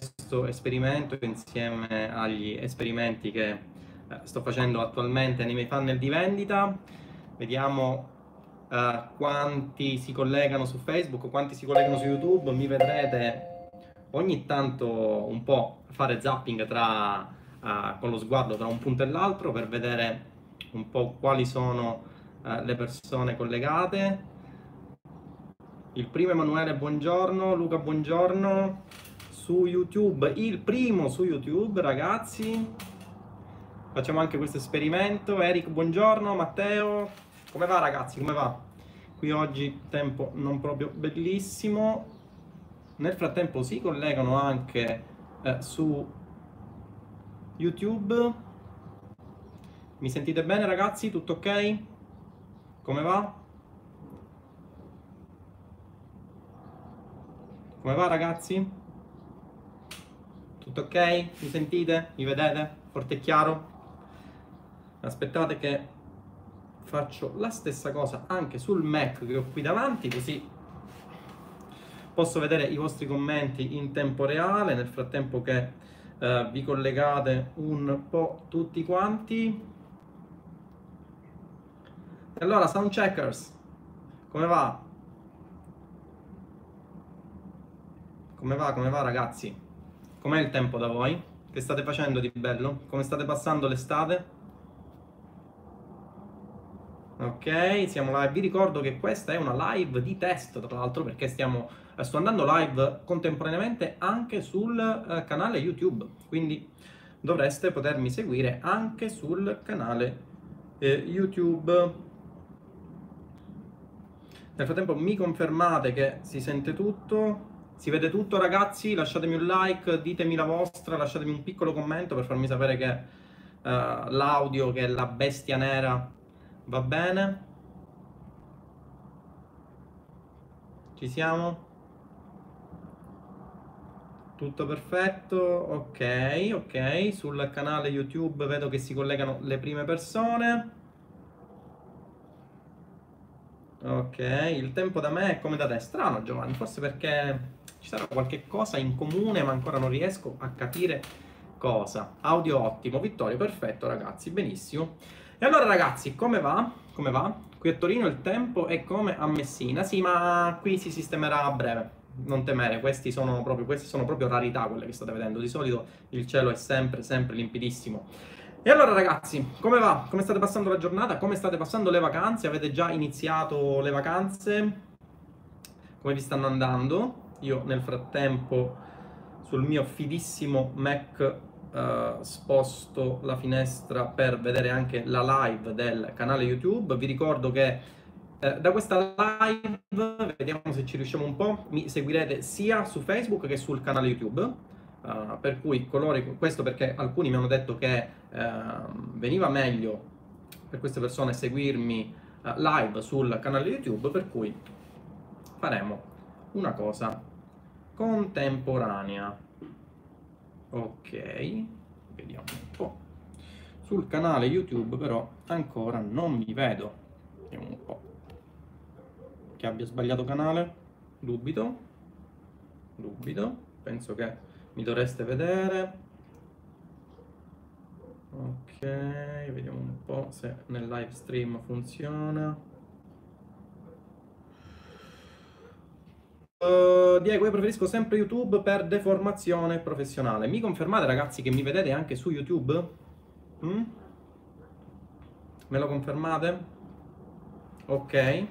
questo esperimento insieme agli esperimenti che eh, sto facendo attualmente nei miei funnel di vendita. Vediamo uh, quanti si collegano su Facebook, quanti si collegano su YouTube. Mi vedrete ogni tanto un po' fare zapping tra, uh, con lo sguardo tra un punto e l'altro per vedere un po' quali sono uh, le persone collegate. Il primo Emanuele, buongiorno. Luca, buongiorno. Su YouTube, il primo su YouTube, ragazzi. Facciamo anche questo esperimento. Eric, buongiorno. Matteo, come va, ragazzi? Come va? Qui oggi tempo non proprio bellissimo. Nel frattempo si collegano anche eh, su YouTube. Mi sentite bene, ragazzi? Tutto ok? Come va? Come va ragazzi? Tutto ok? Mi sentite? Mi vedete? Forte e chiaro? Aspettate che faccio la stessa cosa anche sul Mac che ho qui davanti così posso vedere i vostri commenti in tempo reale nel frattempo che eh, vi collegate un po' tutti quanti. Allora, Soundcheckers, come va? Come va, come va ragazzi? Com'è il tempo da voi? Che state facendo di bello? Come state passando l'estate? Ok, siamo live. Vi ricordo che questa è una live di test, tra l'altro, perché stiamo, eh, sto andando live contemporaneamente anche sul uh, canale YouTube. Quindi dovreste potermi seguire anche sul canale eh, YouTube. Nel frattempo mi confermate che si sente tutto. Si vede tutto ragazzi, lasciatemi un like, ditemi la vostra, lasciatemi un piccolo commento per farmi sapere che uh, l'audio, che è la bestia nera, va bene. Ci siamo? Tutto perfetto, ok, ok, sul canale YouTube vedo che si collegano le prime persone. Ok, il tempo da me è come da te, strano Giovanni, forse perché ci sarà qualche cosa in comune, ma ancora non riesco a capire cosa. Audio ottimo, Vittorio, perfetto ragazzi, benissimo. E allora ragazzi, come va? Come va? Qui a Torino il tempo è come a Messina. Sì, ma qui si sistemerà a breve. Non temere, questi sono proprio, queste sono proprio rarità quelle che state vedendo. Di solito il cielo è sempre, sempre limpidissimo. E allora ragazzi, come va? Come state passando la giornata? Come state passando le vacanze? Avete già iniziato le vacanze? Come vi stanno andando? Io nel frattempo sul mio fidissimo Mac uh, sposto la finestra per vedere anche la live del canale YouTube. Vi ricordo che uh, da questa live, vediamo se ci riusciamo un po', mi seguirete sia su Facebook che sul canale YouTube. Uh, per cui coloro, questo perché alcuni mi hanno detto che ehm, veniva meglio per queste persone seguirmi live sul canale YouTube, per cui faremo una cosa contemporanea. Ok, vediamo un po'. Sul canale YouTube però ancora non mi vedo. Vediamo un po'. Che abbia sbagliato canale? Dubito. Dubito. Penso che mi dovreste vedere. Ok, vediamo un po' se nel live stream funziona. Uh, Diego, io preferisco sempre YouTube per deformazione professionale. Mi confermate, ragazzi, che mi vedete anche su YouTube? Mm? Me lo confermate? Ok.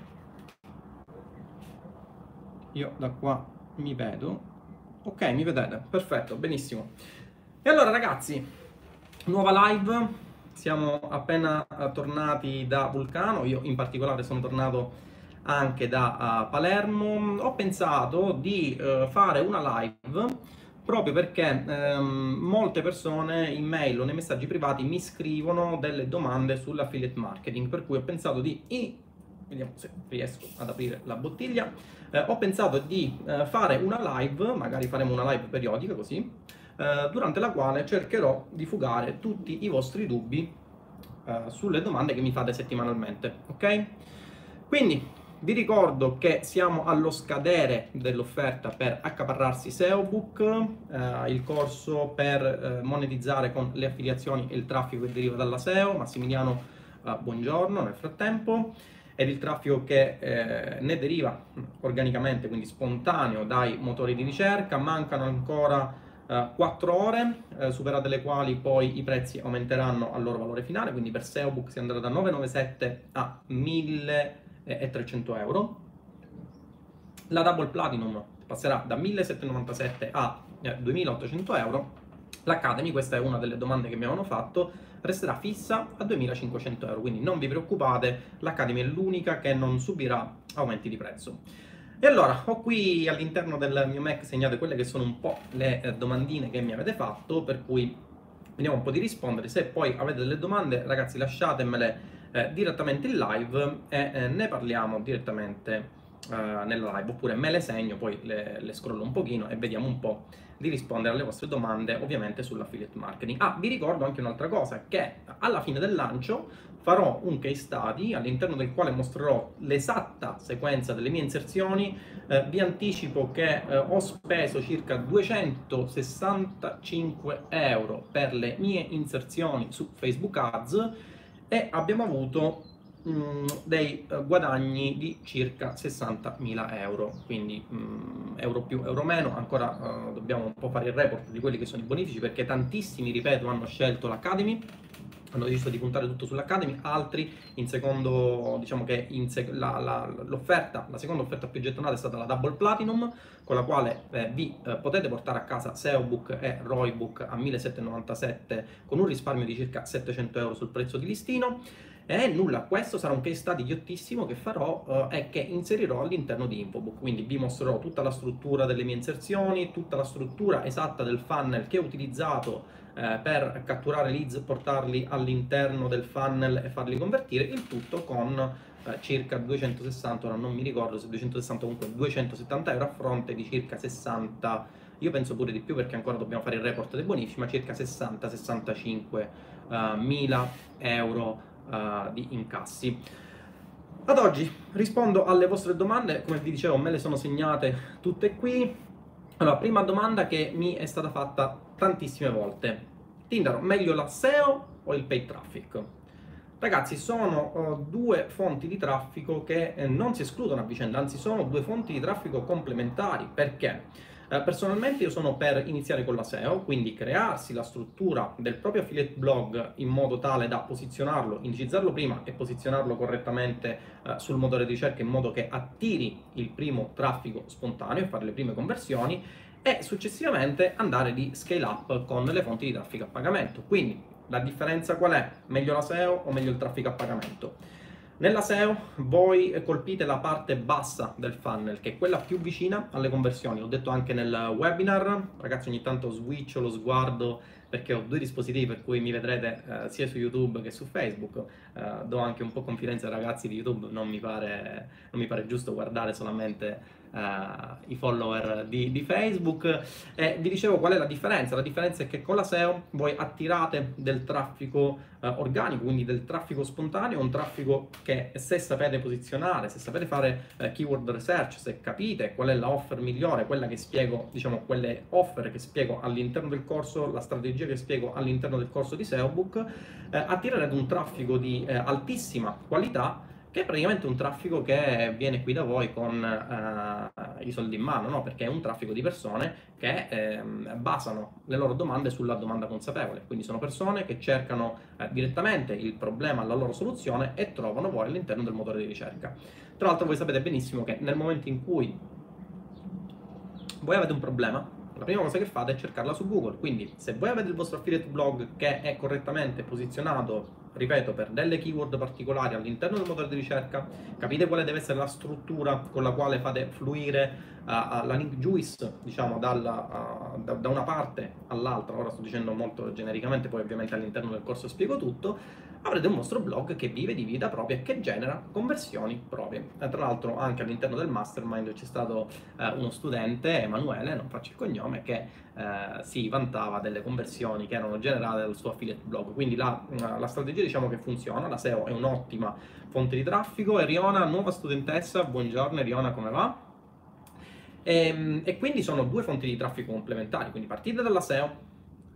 Io da qua mi vedo. Ok, mi vedete. Perfetto, benissimo. E allora, ragazzi, nuova live. Siamo appena tornati da Vulcano. Io in particolare sono tornato anche da uh, Palermo, ho pensato di uh, fare una live proprio perché um, molte persone in mail o nei messaggi privati mi scrivono delle domande sull'affiliate marketing, per cui ho pensato di... Vediamo se riesco ad aprire la bottiglia. Eh, ho pensato di eh, fare una live, magari faremo una live periodica così, eh, durante la quale cercherò di fugare tutti i vostri dubbi sulle domande che mi fate settimanalmente, ok? Quindi Vi ricordo che siamo allo scadere dell'offerta per accaparrarsi SEObook, eh, il corso per eh, monetizzare con le affiliazioni e il traffico che deriva dalla SEO. Massimiliano, eh, buongiorno nel frattempo. Ed il traffico che eh, ne deriva organicamente, quindi spontaneo dai motori di ricerca. Mancano ancora 4 eh, ore, eh, superate le quali poi i prezzi aumenteranno al loro valore finale, quindi per SEObook si andrà da 997 a 1000 e 300 euro. La Double Platinum passerà da 1797 a 2800 eh, euro. L'Academy, questa è una delle domande che mi avevano fatto, resterà fissa a 2500 euro, quindi non vi preoccupate, l'Academy è l'unica che non subirà aumenti di prezzo. E allora, ho qui all'interno del mio Mac segnate quelle che sono un po' le eh, domandine che mi avete fatto, per cui vediamo un po' di rispondere. Se poi avete delle domande, ragazzi, lasciatemele eh, direttamente in live e eh, ne parliamo direttamente eh, nella live, oppure me le segno, poi le, le scrollo un pochino e vediamo un po' di rispondere alle vostre domande ovviamente sull'affiliate marketing. Ah, vi ricordo anche un'altra cosa, che alla fine del lancio farò un case study all'interno del quale mostrerò l'esatta sequenza delle mie inserzioni. Eh, vi anticipo che eh, ho speso circa 265 euro per le mie inserzioni su Facebook Ads e abbiamo avuto mm, dei uh, guadagni di circa 60.000 euro, quindi mm, euro più, euro meno, ancora uh, dobbiamo un po' fare il report di quelli che sono i bonifici perché tantissimi, ripeto, hanno scelto l'Academy hanno deciso di puntare tutto sull'Academy, altri in secondo, diciamo che sec- la, la, l'offerta, la seconda offerta più gettonata è stata la Double Platinum, con la quale eh, vi eh, potete portare a casa SEObook e ROIBook a 1797 con un risparmio di circa 700 euro sul prezzo di listino. E nulla, questo sarà un case study ghiottissimo che farò eh, e che inserirò all'interno di Infobook, quindi vi mostrerò tutta la struttura delle mie inserzioni, tutta la struttura esatta del funnel che ho utilizzato eh, per catturare leads, portarli all'interno del funnel e farli convertire, il tutto con eh, circa 260, ora non mi ricordo se 260 comunque 270 euro a fronte di circa 60, io penso pure di più perché ancora dobbiamo fare il report dei bonifici, ma circa 60-65 uh, mila euro uh, di incassi. Ad oggi rispondo alle vostre domande, come vi dicevo me le sono segnate tutte qui. Allora, prima domanda che mi è stata fatta tantissime volte. Tindaro, meglio la SEO o il paid traffic? Ragazzi, sono uh, due fonti di traffico che eh, non si escludono a vicenda, anzi sono due fonti di traffico complementari. Perché? Eh, personalmente io sono per iniziare con la SEO, quindi crearsi la struttura del proprio affiliate blog in modo tale da posizionarlo, indicizzarlo prima e posizionarlo correttamente eh, sul motore di ricerca in modo che attiri il primo traffico spontaneo e fare le prime conversioni e successivamente andare di scale up con le fonti di traffico a pagamento. Quindi la differenza qual è? Meglio la SEO o meglio il traffico a pagamento? Nella SEO voi colpite la parte bassa del funnel, che è quella più vicina alle conversioni. L'ho detto anche nel webinar, ragazzi ogni tanto switcho lo sguardo perché ho due dispositivi per cui mi vedrete eh, sia su YouTube che su Facebook. Eh, do anche un po' confidenza ai ragazzi di YouTube, non mi pare, non mi pare giusto guardare solamente i follower di, di Facebook. E vi dicevo qual è la differenza? La differenza è che con la SEO voi attirate del traffico uh, organico, quindi del traffico spontaneo, un traffico che se sapete posizionare, se sapete fare uh, keyword research, se capite qual è la offer migliore, quella che spiego, diciamo, quelle offer che spiego all'interno del corso, la strategia che spiego all'interno del corso di SEObook, attirerete un traffico di altissima qualità che è praticamente un traffico che viene qui da voi con uh, i soldi in mano, no? perché è un traffico di persone che eh, basano le loro domande sulla domanda consapevole, quindi sono persone che cercano eh, direttamente il problema alla loro soluzione e trovano voi all'interno del motore di ricerca. Tra l'altro voi sapete benissimo che nel momento in cui voi avete un problema, la prima cosa che fate è cercarla su Google, quindi se voi avete il vostro affiliate blog che è correttamente posizionato ripeto, per delle keyword particolari all'interno del motore di ricerca, capite quale deve essere la struttura con la quale fate fluire uh, la link juice, diciamo, dalla, uh, da, da una parte all'altra, ora sto dicendo molto genericamente, poi ovviamente all'interno del corso spiego tutto, avrete un vostro blog che vive di vita propria e che genera conversioni proprie. E tra l'altro anche all'interno del mastermind c'è stato eh, uno studente, Emanuele, non faccio il cognome, che eh, si vantava delle conversioni che erano generate dal suo affiliate blog. Quindi la, la strategia diciamo che funziona, la SEO è un'ottima fonte di traffico. Eriona, nuova studentessa, buongiorno Eriona, come va? E, ehm, e quindi sono due fonti di traffico complementari, quindi partite dalla SEO,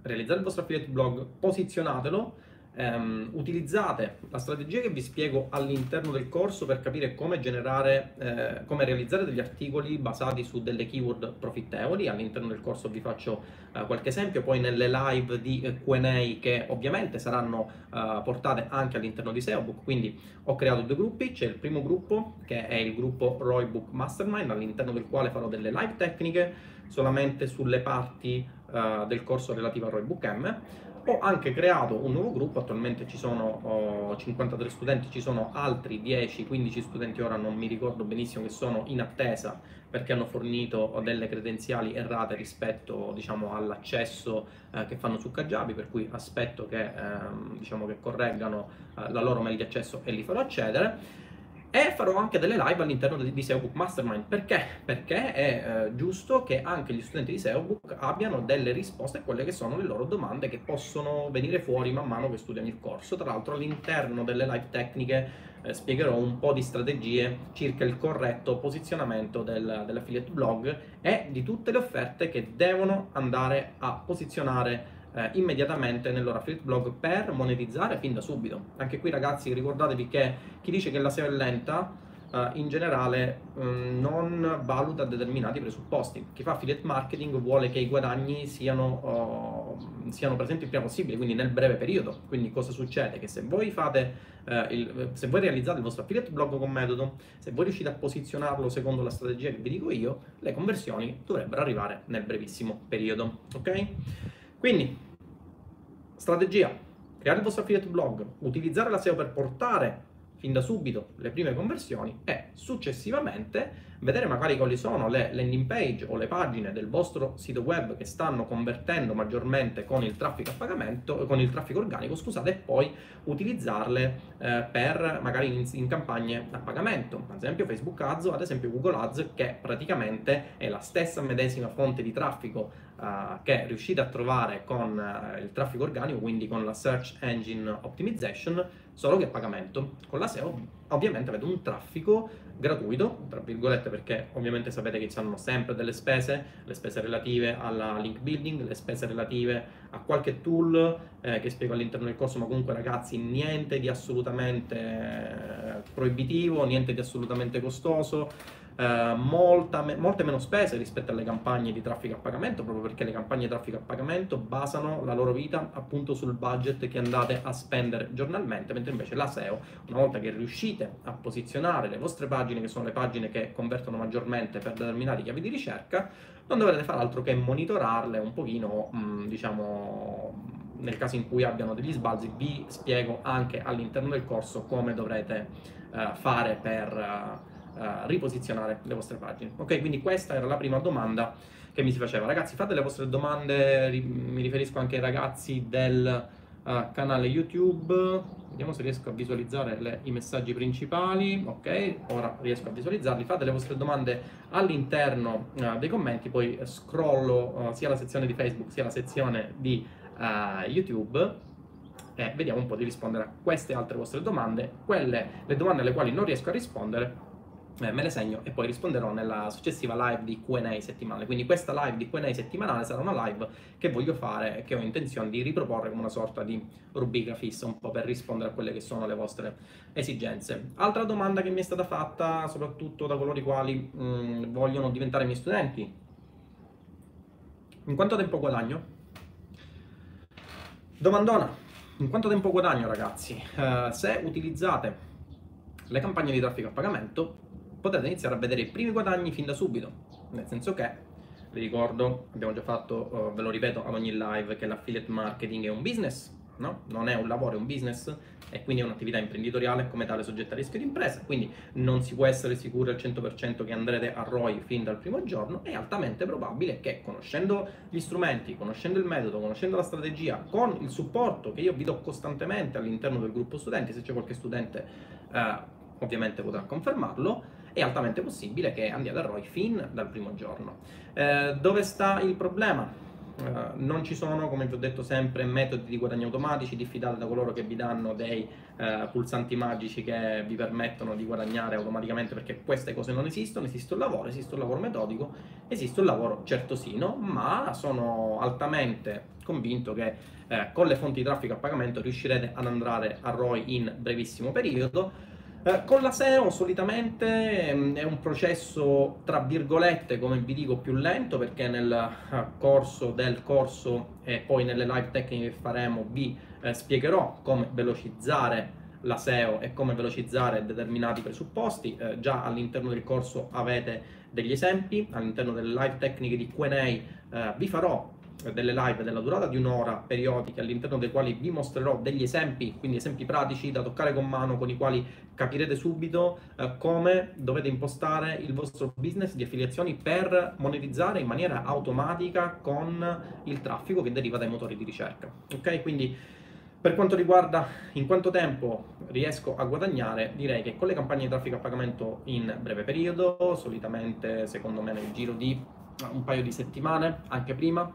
realizzate il vostro affiliate blog, posizionatelo Um, utilizzate la strategia che vi spiego all'interno del corso per capire come generare, eh, come realizzare degli articoli basati su delle keyword profittevoli. All'interno del corso vi faccio uh, qualche esempio, poi nelle live di uh, QA che ovviamente saranno uh, portate anche all'interno di SEObook. Quindi ho creato due gruppi, c'è il primo gruppo che è il gruppo Roybook Mastermind, all'interno del quale farò delle live tecniche solamente sulle parti del corso relativo a Roybook M ho anche creato un nuovo gruppo, attualmente ci sono oh, 53 studenti, ci sono altri 10-15 studenti ora non mi ricordo benissimo che sono in attesa perché hanno fornito delle credenziali errate rispetto diciamo, all'accesso eh, che fanno su Kajabi, per cui aspetto che, ehm, diciamo, che correggano eh, la loro mail di accesso e li farò accedere. E farò anche delle live all'interno di, SEObook Mastermind. Perché? Perché è eh, giusto che anche gli studenti di SEObook abbiano delle risposte a quelle che sono le loro domande che possono venire fuori man mano che studiano il corso. Tra l'altro all'interno delle live tecniche eh, spiegherò un po' di strategie circa il corretto posizionamento del, dell'affiliate blog e di tutte le offerte che devono andare a posizionare eh, immediatamente nel loro affiliate blog per monetizzare fin da subito. Anche qui ragazzi ricordatevi che chi dice che la SEO è lenta Uh, in generale um, non valuta determinati presupposti. Chi fa affiliate marketing vuole che i guadagni siano, uh, siano, presenti il prima possibile, quindi nel breve periodo. Quindi cosa succede? Che se voi fate uh, il, se voi realizzate il vostro affiliate blog con metodo, se voi riuscite a posizionarlo secondo la strategia che vi dico io, le conversioni dovrebbero arrivare nel brevissimo periodo. Ok? Quindi, strategia, creare il vostro affiliate blog, utilizzare la SEO per portare fin da subito le prime conversioni e successivamente vedere magari quali sono le landing page o le pagine del vostro sito web che stanno convertendo maggiormente con il traffico a pagamento, con il traffico organico, scusate, e poi utilizzarle eh, per magari in, in, campagne a pagamento, ad esempio Facebook Ads ad esempio Google Ads che praticamente è la stessa medesima fonte di traffico uh, che riuscite a trovare con uh, il traffico organico, quindi con la Search Engine Optimization, solo che a pagamento. Con la SEO ovviamente avete un traffico gratuito, tra virgolette, perché ovviamente sapete che ci sono sempre delle spese, le spese relative alla link building, le spese relative a qualche tool eh, che spiego all'interno del corso, ma comunque ragazzi niente di assolutamente eh, proibitivo, niente di assolutamente costoso eh, molta, molte meno spese rispetto alle campagne di traffico a pagamento, proprio perché le campagne di traffico a pagamento basano la loro vita appunto sul budget che andate a spendere giornalmente, mentre invece la SEO, una volta che riuscite a posizionare le vostre pagine, che sono le pagine che convertono maggiormente per determinati chiavi di ricerca, non dovrete fare altro che monitorarle un pochino, mh, mm, diciamo, nel caso in cui abbiano degli sbalzi, vi spiego anche all'interno del corso come dovrete uh, fare per... Uh, uh, riposizionare le vostre pagine. Ok, quindi questa era la prima domanda che mi si faceva. Ragazzi, fate le vostre domande, ri- mi riferisco anche ai ragazzi del uh, canale YouTube. Vediamo se riesco a visualizzare le, i messaggi principali. Ok, ora riesco a visualizzarli. Fate le vostre domande all'interno uh, dei commenti, poi scrollo sia la sezione di Facebook sia la sezione di YouTube e vediamo un po' di rispondere a queste altre vostre domande, quelle le domande alle quali non riesco a rispondere eh, me le segno e poi risponderò nella successiva live di Q&A settimanale. Quindi questa live di Q&A settimanale sarà una live che voglio fare e che ho intenzione di riproporre come una sorta di rubrica fissa, un po' per rispondere a quelle che sono le vostre esigenze. Altra domanda che mi è stata fatta, soprattutto da coloro i quali mh, mm, vogliono diventare miei studenti. In quanto tempo guadagno? Domandona, in quanto tempo guadagno ragazzi? Uh, se utilizzate le campagne di traffico a pagamento potete iniziare a vedere i primi guadagni fin da subito, nel senso che, vi ricordo, abbiamo già fatto, uh, ve lo ripeto ad ogni live, che l'affiliate marketing è un business, no? non è un lavoro, è un business e quindi è un'attività imprenditoriale come tale soggetta a rischio di impresa, quindi non si può essere sicuri al 100% che andrete a ROI fin dal primo giorno, è altamente probabile che conoscendo gli strumenti, conoscendo il metodo, conoscendo la strategia, con il supporto che io vi do costantemente all'interno del gruppo studenti, se c'è qualche studente eh, ovviamente potrà confermarlo, è altamente possibile che andiate a ROI fin dal primo giorno. Eh, dove sta il problema? Uh, non ci sono, come vi ho detto sempre, metodi di guadagno automatici, diffidate da coloro che vi danno dei uh, pulsanti magici che vi permettono di guadagnare automaticamente perché queste cose non esistono, esiste un lavoro, esiste un lavoro metodico, esiste un lavoro certosino, ma sono altamente convinto che uh, con le fonti di traffico a pagamento riuscirete ad andare a ROI in brevissimo periodo eh, con la SEO solitamente mm, è un processo tra virgolette, come vi dico, più lento perché nel uh, corso del corso e poi nelle live tecniche che faremo vi eh, spiegherò come velocizzare la SEO e come velocizzare determinati presupposti. Eh, già all'interno del corso avete degli esempi, all'interno delle live tecniche di Q&A eh, vi farò delle live della durata di un'ora periodiche all'interno dei quali vi mostrerò degli esempi, quindi esempi pratici da toccare con mano con i quali capirete subito eh, come dovete impostare il vostro business di affiliazioni per monetizzare in maniera automatica con il traffico che deriva dai motori di ricerca. Ok? Quindi per quanto riguarda in quanto tempo riesco a guadagnare, direi che con le campagne di traffico a pagamento in breve periodo, solitamente secondo me nel giro di un paio di settimane, anche prima,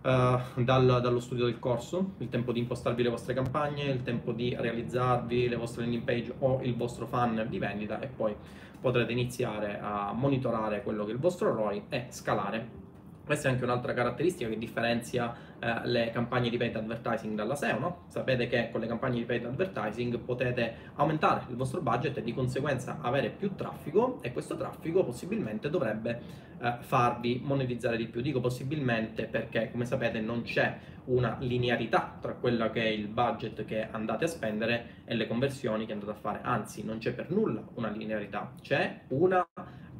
Uh, dal, dallo studio del corso, il tempo di impostarvi le vostre campagne, il tempo di realizzarvi le vostre landing page o il vostro funnel di vendita e poi potrete iniziare a monitorare quello che è il vostro ROI e scalare questa è anche un'altra caratteristica che differenzia eh, le campagne di paid advertising dalla SEO, no? Sapete che con le campagne di paid advertising potete aumentare il vostro budget e di conseguenza avere più traffico e questo traffico possibilmente dovrebbe eh, farvi monetizzare di più. Dico possibilmente perché come sapete non c'è una linearità tra quello che è il budget che andate a spendere e le conversioni che andate a fare, anzi non c'è per nulla una linearità, c'è una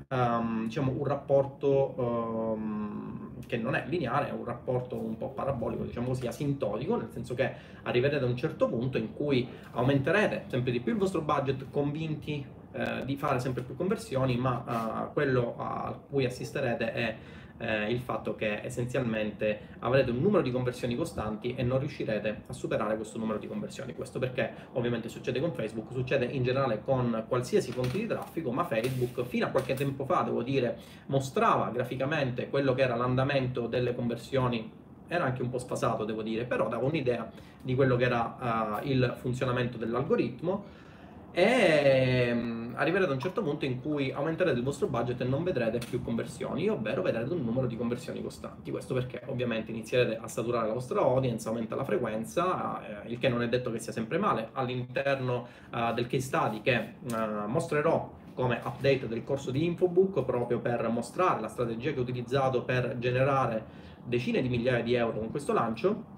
um, diciamo, un rapporto um, che non è lineare, è un rapporto un po' parabolico, diciamo così, asintotico, nel senso che arriverete ad un certo punto in cui aumenterete sempre di più il vostro budget, convinti eh, di fare sempre più conversioni, ma uh, quello a cui assisterete è eh, il fatto che essenzialmente avrete un numero di conversioni costanti e non riuscirete a superare questo numero di conversioni. Questo perché ovviamente succede con Facebook, succede in generale con qualsiasi fonte di traffico, ma Facebook fino a qualche tempo fa, devo dire, mostrava graficamente quello che era l'andamento delle conversioni era anche un po' sfasato, devo dire, però dava un'idea di quello che era uh, il funzionamento dell'algoritmo e um, arriverete ad un certo punto in cui aumenterete il vostro budget e non vedrete più conversioni, ovvero vedrete un numero di conversioni costanti. Questo perché ovviamente inizierete a saturare la vostra audience, aumenta la frequenza, eh, il che non è detto che sia sempre male. All'interno uh, del case study che uh, mostrerò come update del corso di Infobook proprio per mostrare la strategia che ho utilizzato per generare decine di migliaia di euro con questo lancio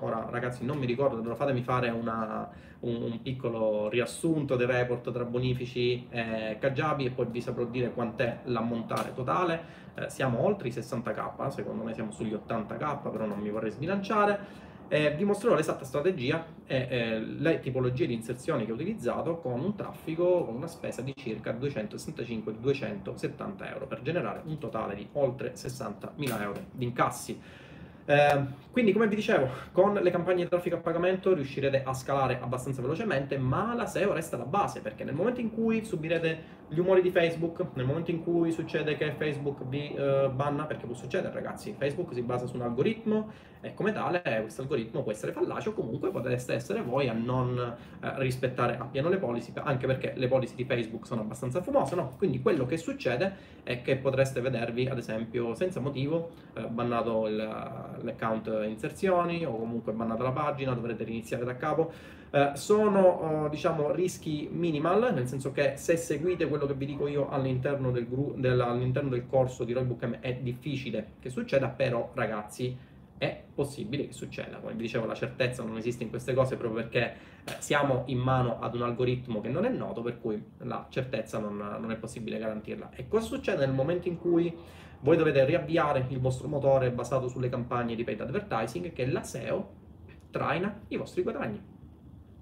ora ragazzi non mi ricordo, però fatemi fare una, un, un, piccolo riassunto del report tra bonifici e Kajabi e poi vi saprò dire quant'è l'ammontare totale. Eh, siamo oltre i 60k, secondo me siamo sugli 80k, però non mi vorrei sbilanciare. Eh, vi mostrerò l'esatta strategia e eh, le tipologie di inserzioni che ho utilizzato con un traffico con una spesa di circa 265-270 euro per generare un totale di oltre 60.000 euro di incassi. Eh, quindi, come vi dicevo, con le campagne di traffico a pagamento riuscirete a scalare abbastanza velocemente, ma la SEO resta la base, perché nel momento in cui subirete gli umori di Facebook, nel momento in cui succede che Facebook vi uh, banna, perché può succedere ragazzi, Facebook si basa su un algoritmo e come tale questo algoritmo può essere fallace o comunque potreste essere voi a non uh, rispettare appieno le policy, anche perché le policy di Facebook sono abbastanza famose, no? Quindi quello che succede è che potreste vedervi ad esempio senza motivo uh, bannato il, l'account inserzioni o comunque bannata la pagina, dovrete riniziare da capo. Eh, sono diciamo rischi minimal, nel senso che se seguite quello che vi dico io all'interno del, gru- del, all'interno del corso di Roybook M è difficile che succeda, però ragazzi è possibile che succeda. Come vi dicevo, la certezza non esiste in queste cose proprio perché eh, siamo in mano ad un algoritmo che non è noto, per cui la certezza non, non, è possibile garantirla. E cosa succede nel momento in cui voi dovete riavviare il vostro motore basato sulle campagne di paid advertising? Che la SEO traina i vostri guadagni.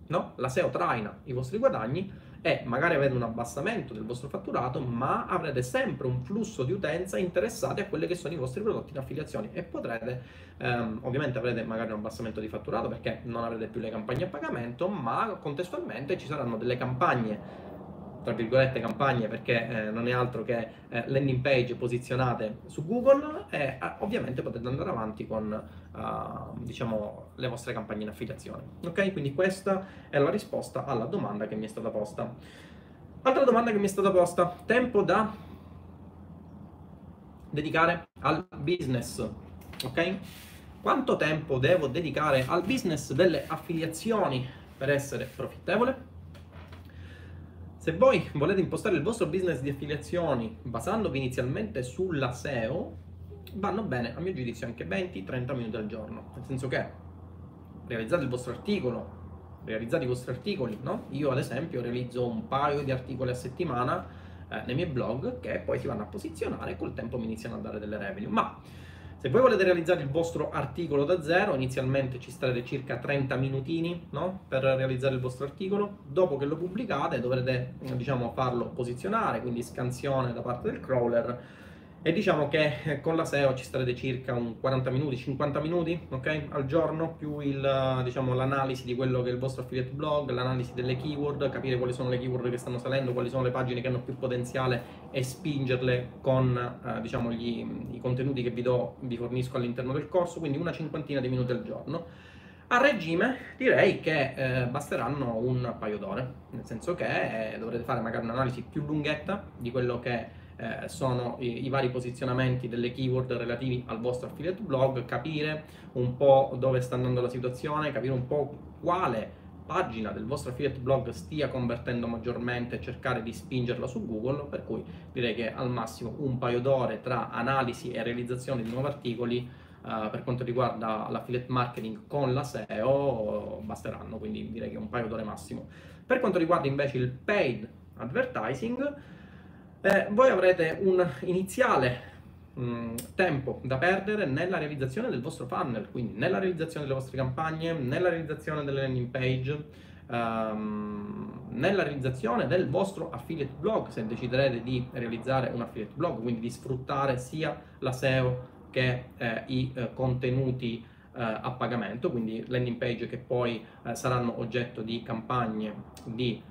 No? La SEO traina i vostri guadagni e magari avete un abbassamento del vostro fatturato, ma avrete sempre un flusso di utenza interessati a quelli che sono i vostri prodotti in affiliazione. E potrete, ehm, ovviamente avrete magari un abbassamento di fatturato perché non avrete più le campagne a pagamento, ma contestualmente ci saranno delle campagne tra virgolette campagne perché eh, non è altro che eh, landing page posizionate su Google e eh, ovviamente potete andare avanti con uh, diciamo le vostre campagne in affiliazione. Ok? Quindi questa è la risposta alla domanda che mi è stata posta. Altra domanda che mi è stata posta. Tempo da dedicare al business. Ok? Quanto tempo devo dedicare al business delle affiliazioni per essere profittevole se voi volete impostare il vostro business di affiliazioni basandovi inizialmente sulla SEO, vanno bene, a mio giudizio, anche 20-30 minuti al giorno. Nel senso che realizzate il vostro articolo, realizzate i vostri articoli, no? Io ad esempio realizzo un paio di articoli a settimana eh, nei miei blog che poi si vanno a posizionare e col tempo mi iniziano a dare delle revenue. Ma se voi volete realizzare il vostro articolo da zero, inizialmente ci starete circa 30 minutini no? per realizzare il vostro articolo. Dopo che lo pubblicate dovrete diciamo, farlo posizionare, quindi scansione da parte del crawler e diciamo che eh, con la SEO ci starete circa un 40 minuti, 50 minuti okay, al giorno, più il, diciamo, l'analisi di quello che è il vostro affiliate blog, l'analisi delle keyword, capire quali sono le keyword che stanno salendo, quali sono le pagine che hanno più potenziale e spingerle con eh, diciamo, gli, i contenuti che vi, do, vi fornisco all'interno del corso, quindi una cinquantina di minuti al giorno. A regime direi che eh, basteranno un paio d'ore, nel senso che eh, dovrete fare magari un'analisi più lunghetta di quello che eh, sono i, i, vari posizionamenti delle keyword relativi al vostro affiliate blog, capire un po' dove sta andando la situazione, capire un po' quale pagina del vostro affiliate blog stia convertendo maggiormente cercare di spingerla su Google, per cui direi che al massimo un paio d'ore tra analisi e realizzazione di nuovi articoli uh, per quanto riguarda l'affiliate marketing con la SEO basteranno, quindi direi che un paio d'ore massimo. Per quanto riguarda invece il paid advertising, eh, voi avrete un iniziale mm, tempo da perdere nella realizzazione del vostro funnel, quindi nella realizzazione delle vostre campagne, nella realizzazione delle landing page, um, nella realizzazione del vostro affiliate blog, se deciderete di realizzare un affiliate blog, quindi di sfruttare sia la SEO che eh, i eh, contenuti eh, a pagamento, quindi landing page che poi eh, saranno oggetto di campagne di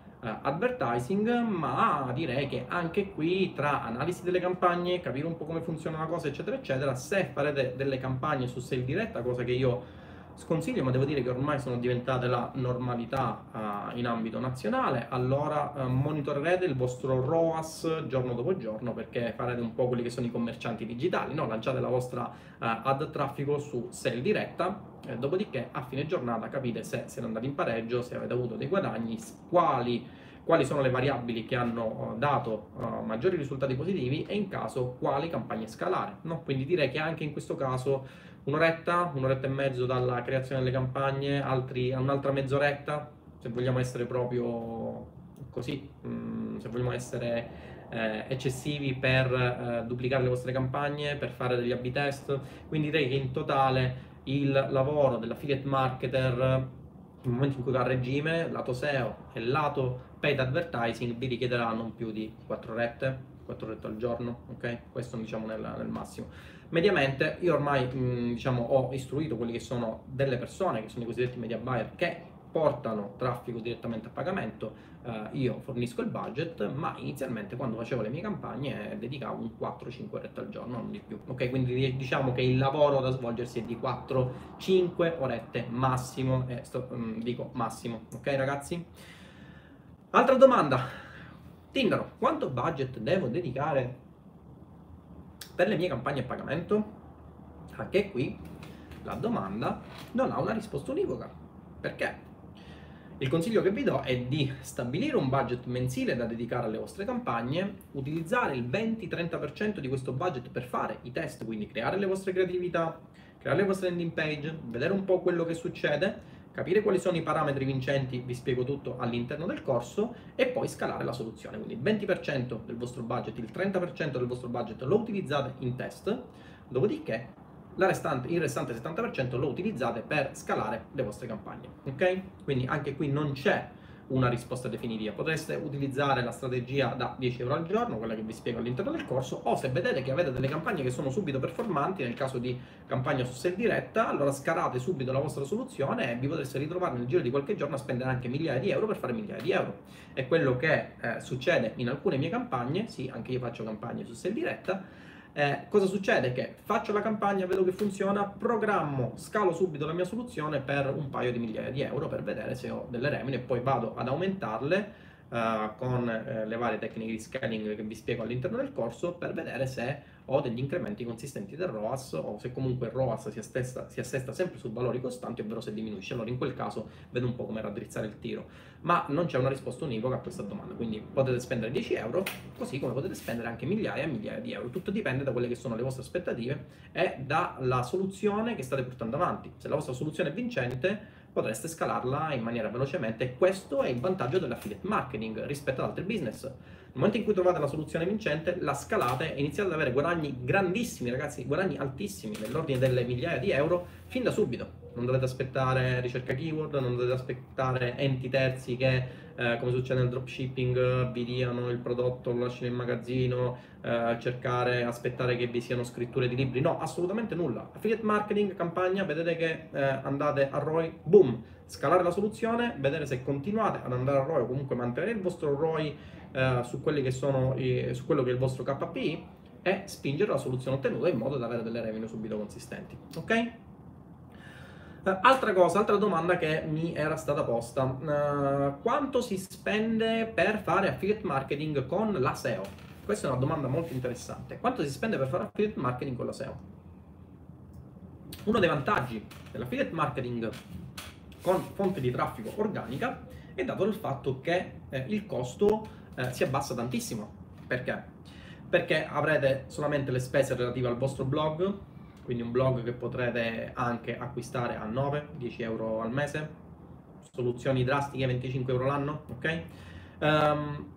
advertising, ma direi che anche qui tra analisi delle campagne, capire un po' come funziona la cosa, eccetera, eccetera, se farete delle campagne su sale diretta, cosa che io sconsiglio, ma devo dire che ormai sono diventate la normalità uh, in ambito nazionale, allora uh, monitorerete il vostro ROAS giorno dopo giorno perché farete un po' quelli che sono i commercianti digitali, no? lanciate la vostra uh, ad traffico su sale diretta, eh, dopodiché a fine giornata capite se siete andati in pareggio, se avete avuto dei guadagni, quali quali sono le variabili che hanno dato maggiori risultati positivi e in caso quali campagne scalare. No? Quindi direi che anche in questo caso un'oretta, un'oretta e mezzo dalla creazione delle campagne, altri, un'altra mezz'oretta, se vogliamo essere proprio così, mm, se vogliamo essere eh, eccessivi per eh, duplicare le vostre campagne, per fare degli A-B test, quindi direi che in totale il lavoro dell'affiliate marketer nel momento in cui va a regime, lato SEO e lato paid advertising vi richiederà non più di 4 rette, 4 rette al giorno, ok? Questo diciamo nel, nel massimo. Mediamente io ormai mh, diciamo, ho istruito quelli che sono delle persone, che sono i cosiddetti media buyer, che portano traffico direttamente a pagamento, eh, io fornisco il budget, ma inizialmente quando facevo le mie campagne dedicavo un 4-5 orette al giorno, non di più. Ok, quindi diciamo che il lavoro da svolgersi è di 4-5 orette massimo, e sto, mh, dico massimo, ok ragazzi? Altra domanda, Tinder, quanto budget devo dedicare per le mie campagne a pagamento? Anche qui la domanda non ha una risposta univoca. Perché? Il consiglio che vi do è di stabilire un budget mensile da dedicare alle vostre campagne, utilizzare il 20-30% di questo budget per fare i test, quindi creare le vostre creatività, creare le vostre landing page, vedere un po' quello che succede, capire quali sono i parametri vincenti, vi spiego tutto all'interno del corso e poi scalare la soluzione. Quindi il 20% del vostro budget, il 30% del vostro budget lo utilizzate in test, dopodiché restante, il restante 70% lo utilizzate per scalare le vostre campagne. Ok? Quindi anche qui non c'è una risposta definitiva. Potreste utilizzare la strategia da 10 euro al giorno, quella che vi spiego all'interno del corso, o se vedete che avete delle campagne che sono subito performanti, nel caso di campagna su sell diretta, allora scalate subito la vostra soluzione e vi potreste ritrovare nel giro di qualche giorno a spendere anche migliaia di euro per fare migliaia di euro. È quello che eh, succede in alcune mie campagne, sì, anche io faccio campagne su sell diretta, eh, cosa succede? Che faccio la campagna, vedo che funziona, programmo, scalo subito la mia soluzione per un paio di migliaia di euro per vedere se ho delle remine e poi vado ad aumentarle uh, con uh, le varie tecniche di scaling che vi spiego all'interno del corso per vedere se ho degli incrementi consistenti del ROAS o se comunque il ROAS si assesta, si assesta sempre su valori costanti, ovvero se diminuisce. Allora in quel caso vedo un po' come raddrizzare il tiro. Ma non c'è una risposta univoca a questa domanda, quindi potete spendere 10 euro, così come potete spendere anche migliaia e migliaia di euro. Tutto dipende da quelle che sono le vostre aspettative e dalla soluzione che state portando avanti. Se la vostra soluzione è vincente, potreste scalarla in maniera velocemente e questo è il vantaggio dell'affiliate marketing rispetto ad altri business nel momento in cui trovate la soluzione vincente, la scalate e iniziate ad avere guadagni grandissimi, ragazzi, guadagni altissimi, nell'ordine delle migliaia di euro, fin da subito. Non dovete aspettare ricerca keyword, non dovete aspettare enti terzi che, eh, come succede nel dropshipping, vi diano il prodotto, lo lasciano in magazzino, eh, cercare, aspettare che vi siano scritture di libri. No, assolutamente nulla. Affiliate marketing, campagna, vedete che eh, andate a ROI, boom, scalare la soluzione, vedere se continuate ad andare a ROI o comunque mantenere il vostro ROI eh, su, sono, eh, su quello che è il vostro KPI e spingere la soluzione ottenuta in modo da avere delle revenue subito consistenti. Ok? Uh, altra cosa, altra domanda che mi era stata posta. Uh, quanto si spende per fare affiliate marketing con la SEO? Questa è una domanda molto interessante. Quanto si spende per fare affiliate marketing con la SEO? Uno dei vantaggi dell'affiliate marketing con fonte di traffico organica è dato dal fatto che eh, il costo eh, si abbassa tantissimo. Perché? Perché avrete solamente le spese relative al vostro blog, quindi un blog che potrete anche acquistare a 9-10 euro al mese, soluzioni drastiche 25 euro l'anno, ok? Um,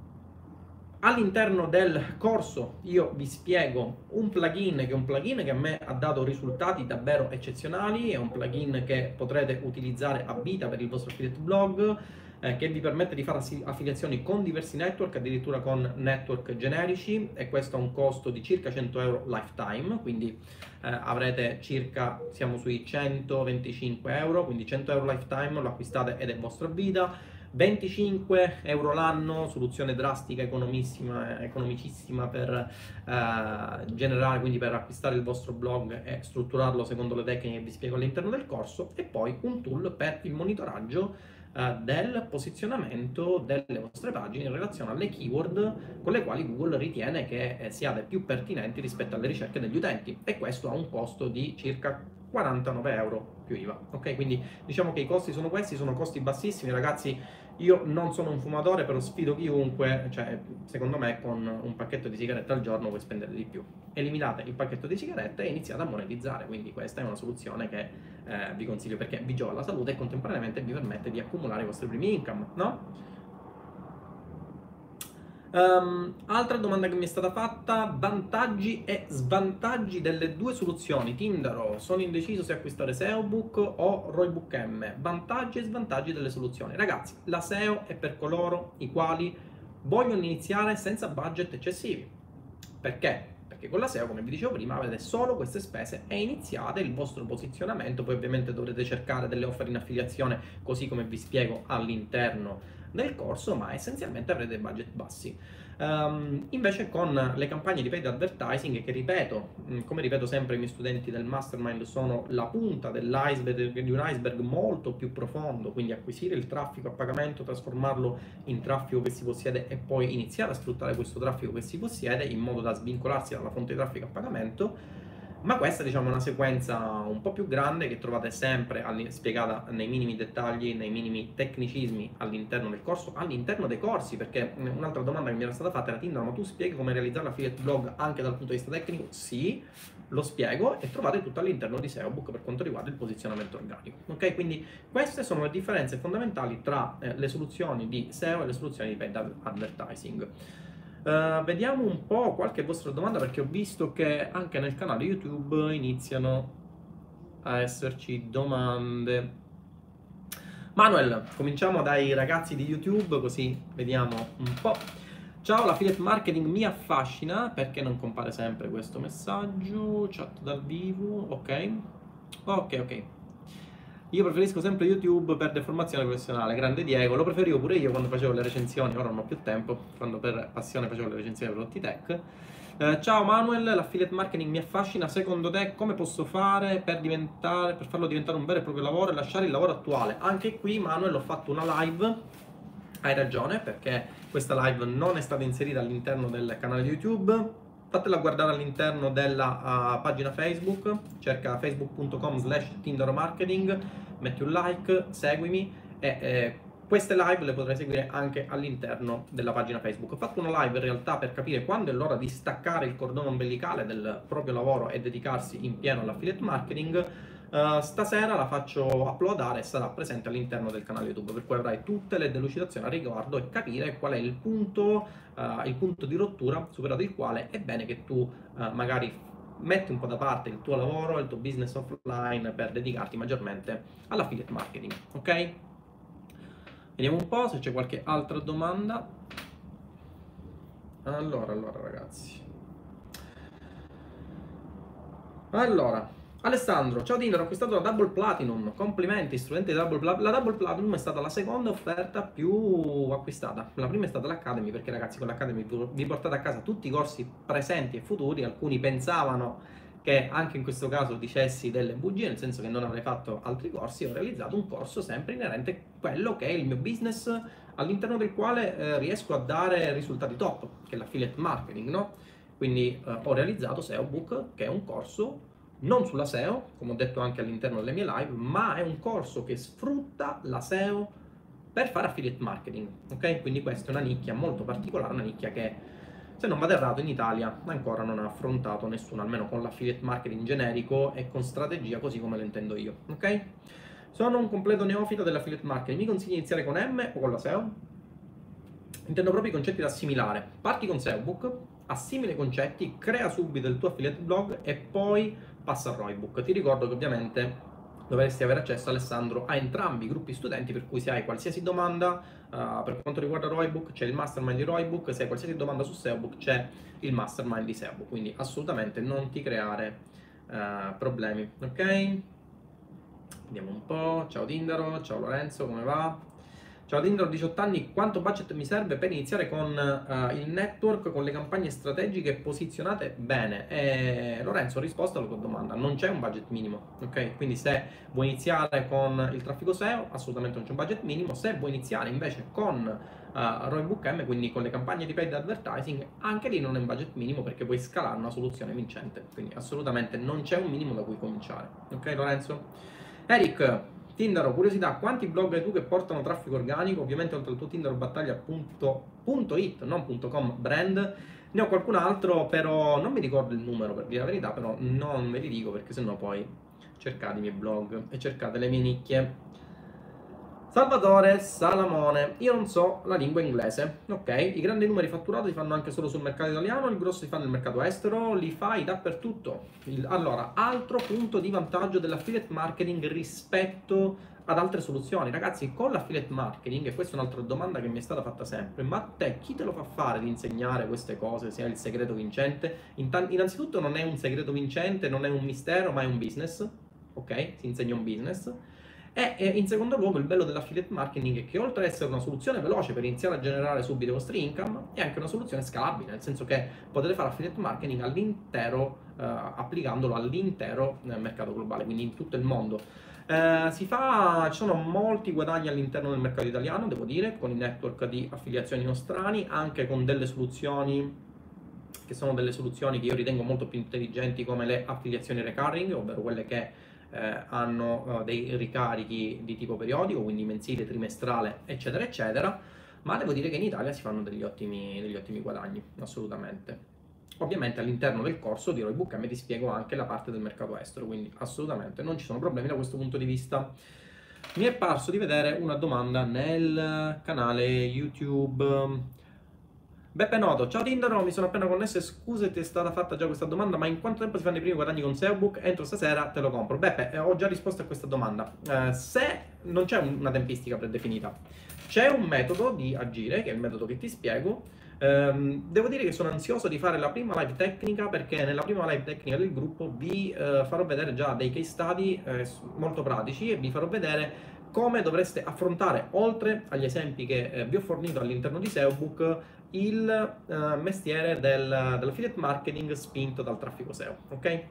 all'interno del corso io vi spiego un plugin che è un plugin che a me ha dato risultati davvero eccezionali, è un plugin che potrete utilizzare a vita per il vostro affiliate blog eh, che vi permette di fare affiliazioni con diversi network, addirittura con network generici e questo ha un costo di circa 100 euro lifetime, quindi eh, avrete circa, siamo sui 125 euro, quindi 100 euro lifetime, lo acquistate ed è vostra vita. 25 euro l'anno, soluzione drastica, economicissima per eh, generare, quindi per acquistare il vostro blog e strutturarlo secondo le tecniche che vi spiego all'interno del corso, e poi un tool per il monitoraggio eh, del posizionamento delle vostre pagine in relazione alle keyword con le quali Google ritiene che eh, siate più pertinenti rispetto alle ricerche degli utenti. E questo ha un costo di circa 49 euro più IVA. Ok, quindi diciamo che i costi sono questi, sono costi bassissimi, ragazzi io non sono un fumatore, però sfido chiunque, cioè secondo me con un pacchetto di sigarette al giorno puoi spendere di più. Eliminate il pacchetto di sigarette e iniziate a monetizzare, quindi questa è una soluzione che eh, vi consiglio perché vi gioca la salute e contemporaneamente vi permette di accumulare i vostri primi income, no? Um, altra domanda che mi è stata fatta, vantaggi e svantaggi delle due soluzioni Tindaro, sono indeciso se acquistare SEObook o Roybook M, vantaggi e svantaggi delle soluzioni. Ragazzi, la SEO è per coloro i quali vogliono iniziare senza budget eccessivi. Perché? Perché con la SEO, come vi dicevo prima, avete solo queste spese e iniziate il vostro posizionamento, poi ovviamente dovrete cercare delle offerte in affiliazione, così come vi spiego all'interno del corso, ma essenzialmente avrete budget bassi. Um, invece con le campagne di paid advertising, che ripeto, mm, come ripeto sempre ai miei studenti del mastermind, sono la punta dell'iceberg, di un iceberg molto più profondo, quindi acquisire il traffico a pagamento, trasformarlo in traffico che si possiede e poi iniziare a sfruttare questo traffico che si possiede in modo da svincolarsi dalla fonte di traffico a pagamento ma questa diciamo, è una sequenza un po' più grande che trovate sempre spiegata nei minimi dettagli, nei minimi tecnicismi all'interno del corso, all'interno dei corsi, perché un'altra domanda che mi era stata fatta era Tinder, ma tu spieghi come realizzare l'affiliate blog anche dal punto di vista tecnico? Sì, lo spiego e trovate tutto all'interno di SEObook per quanto riguarda il posizionamento organico. Ok, quindi queste sono le differenze fondamentali tra eh, le soluzioni di SEO e le soluzioni di paid advertising. Uh, vediamo un po' qualche vostra domanda perché ho visto che anche nel canale YouTube iniziano a esserci domande. Manuel, cominciamo dai ragazzi di YouTube così vediamo un po'. Ciao, l'affiliate marketing mi affascina perché non compare sempre questo messaggio. Chat dal vivo, ok. Ok, ok. Io preferisco sempre YouTube per deformazione professionale. Grande Diego, lo preferivo pure io quando facevo le recensioni, ora non ho più tempo, quando per passione facevo le recensioni dei prodotti tech. Eh, ciao Manuel, l'affiliate marketing mi affascina. Secondo te come posso fare per, per farlo diventare un vero e proprio lavoro e lasciare il lavoro attuale? Anche qui Manuel ho fatto una live hai ragione perché questa live non è stata inserita all'interno del canale YouTube. Fatela guardare all'interno della uh, pagina Facebook, cerca facebook.com slash marketing, metti un like, seguimi e eh, queste live le potrai seguire anche all'interno della pagina Facebook. Ho fatto una live in realtà per capire quando è l'ora di staccare il cordone ombelicale del proprio lavoro e dedicarsi in pieno all'affiliate marketing Uh, stasera la faccio uploadare e sarà presente all'interno del canale YouTube, per cui avrai tutte le delucidazioni a riguardo e capire qual è il punto, uh, il punto di rottura superato il quale è bene che tu uh, magari metti un po' da parte il tuo lavoro, il tuo business offline per dedicarti maggiormente all'affiliate marketing, ok? Vediamo un po' se c'è qualche altra domanda. Allora, allora ragazzi. Allora, Alessandro, ciao Tinder, ho acquistato la Double Platinum, complimenti, studente di Double Platinum. La Double Platinum è stata la seconda offerta più acquistata. La prima è stata l'Academy, perché ragazzi con l'Academy vi portate a casa tutti i corsi presenti e futuri. Alcuni pensavano che anche in questo caso dicessi delle bugie, nel senso che non avrei fatto altri corsi, ho realizzato un corso sempre inerente a quello che è il mio business all'interno del quale eh, riesco a dare risultati top, che è l'affiliate marketing, no? Quindi eh, ho realizzato SEO Book, che è un corso non sulla SEO, come ho detto anche all'interno delle mie live, ma è un corso che sfrutta la SEO per fare affiliate marketing, ok? Quindi questa è una nicchia molto particolare, una nicchia che se non vado errato in Italia ancora non ha affrontato nessuno, almeno con l'affiliate marketing generico e con strategia così come lo intendo io, ok? Sono un completo neofita dell'affiliate marketing, mi consigli di iniziare con M o con la SEO? Intendo proprio i concetti da assimilare. Parti con SEObook, assimila i concetti, crea subito il tuo affiliate blog e poi passa al Roybook. Ti ricordo che ovviamente dovresti avere accesso Alessandro a entrambi i gruppi studenti per cui se hai qualsiasi domanda uh, per quanto riguarda Roybook c'è il mastermind di Roybook se hai qualsiasi domanda su SEObook c'è il mastermind di SEObook. Quindi assolutamente non ti creare uh, problemi ok? Vediamo un po' ciao Tindaro ciao Lorenzo come va Ciao Dindro, 18 anni, quanto budget mi serve per iniziare con uh, il network, con le campagne strategiche posizionate bene? E, Lorenzo, risposta alla tua domanda, non c'è un budget minimo, ok? Quindi se vuoi iniziare con il traffico SEO, assolutamente non c'è un budget minimo, se vuoi iniziare invece con uh, Roybook M, quindi con le campagne di paid advertising, anche lì non è un budget minimo perché puoi scalare una soluzione vincente, quindi assolutamente non c'è un minimo da cui cominciare, ok Lorenzo? Eric, Tindaro, curiosità, quanti blog hai tu che portano traffico organico? Ovviamente oltre al tuo tindarobattaglia.it, non .com brand, ne ho qualcun altro, però non mi ricordo il numero per dire la verità, però non ve li dico perché sennò poi cercate i miei blog e cercate le mie nicchie. Salvatore Salamone, io non so la lingua inglese, ok? I grandi numeri fatturati si fanno anche solo sul mercato italiano, il grosso si fa nel mercato estero, li fai dappertutto. Il, allora, altro punto di vantaggio dell'affiliate marketing rispetto ad altre soluzioni. Ragazzi, con l'affiliate marketing, e questa è un'altra domanda che mi è stata fatta sempre, ma te chi te lo fa fare di insegnare queste cose, se è il segreto vincente? Innanzitutto non è un segreto vincente, non è un mistero, ma è un business, ok? Si insegna un business. E in secondo luogo il bello dell'affiliate marketing è che oltre ad essere una soluzione veloce per iniziare a generare subito i vostri income, è anche una soluzione scalabile, nel senso che potete fare affiliate marketing all'intero, eh, applicandolo all'intero nel mercato globale, quindi in tutto il mondo. Eh, fa, ci sono molti guadagni all'interno del mercato italiano, devo dire, con i network di affiliazioni nostrani, anche con delle soluzioni che sono delle soluzioni che io ritengo molto più intelligenti come le affiliazioni recurring, ovvero quelle che eh, hanno uh, dei ricarichi di tipo periodico, quindi mensile, trimestrale, eccetera, eccetera, ma devo dire che in Italia si fanno degli ottimi, degli ottimi guadagni, assolutamente. Ovviamente all'interno del corso di Roybook M ti spiego anche la parte del mercato estero, quindi assolutamente non ci sono problemi da questo punto di vista. Mi è parso di vedere una domanda nel canale YouTube Beppe Noto, ciao Tindaro, mi sono appena connesso e scuse ti è stata fatta già questa domanda, ma in quanto tempo si fanno i primi guadagni con SEObook? Entro stasera te lo compro. Beppe, eh, ho già risposto a questa domanda. Eh, se non c'è una tempistica predefinita, c'è un metodo di agire, che è il metodo che ti spiego. Eh, devo dire che sono ansioso di fare la prima live tecnica perché nella prima live tecnica del gruppo vi eh, farò vedere già dei case study eh, molto pratici e vi farò vedere come dovreste affrontare, oltre agli esempi che vi ho fornito all'interno di SEObook, il eh, mestiere del, dell'affiliate marketing spinto dal traffico SEO. Ok?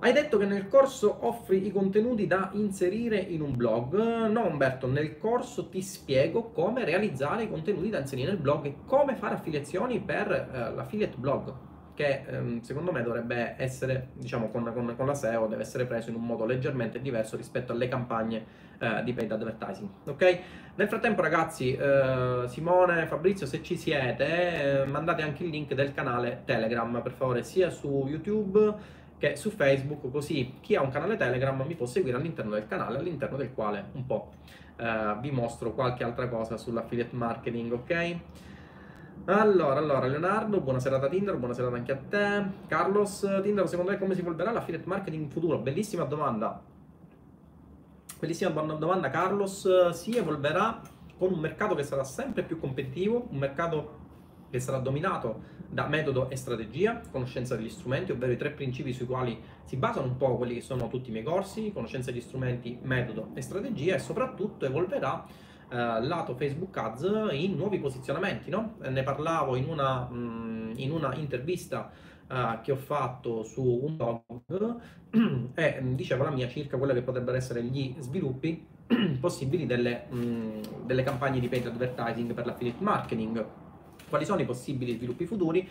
Hai detto che nel corso offri i contenuti da inserire in un blog. No, Umberto, nel corso ti spiego come realizzare i contenuti da inserire nel blog e come fare affiliazioni per eh, l'affiliate blog che ehm, secondo me dovrebbe essere, diciamo, con, con, con, la SEO, deve essere preso in un modo leggermente diverso rispetto alle campagne eh, di paid advertising. Ok? Nel frattempo, ragazzi, eh, Simone, Fabrizio, se ci siete, eh, mandate anche il link del canale Telegram, per favore, sia su YouTube che su Facebook, così chi ha un canale Telegram mi può seguire all'interno del canale, all'interno del quale un po' eh, vi mostro qualche altra cosa sull'affiliate marketing, ok? Allora, allora, Leonardo, buona serata Tinder, buona serata anche a te. Carlos, Tinder, secondo te come si evolverà l'affiliate marketing in futuro? Bellissima domanda. Bellissima domanda, Carlos. Si evolverà con un mercato che sarà sempre più competitivo, un mercato che sarà dominato da metodo e strategia, conoscenza degli strumenti, ovvero i tre principi sui quali si basano un po' quelli che sono tutti i miei corsi, conoscenza degli strumenti, metodo e strategia e soprattutto evolverà eh, lato Facebook Ads in nuovi posizionamenti. No? Ne parlavo in una, mh, mm, in una intervista uh, che ho fatto su un blog e mm, dicevo la mia circa quello che potrebbero essere gli sviluppi possibili delle, mh, mm, delle campagne di paid advertising per l'affiliate marketing. Quali sono i possibili sviluppi futuri?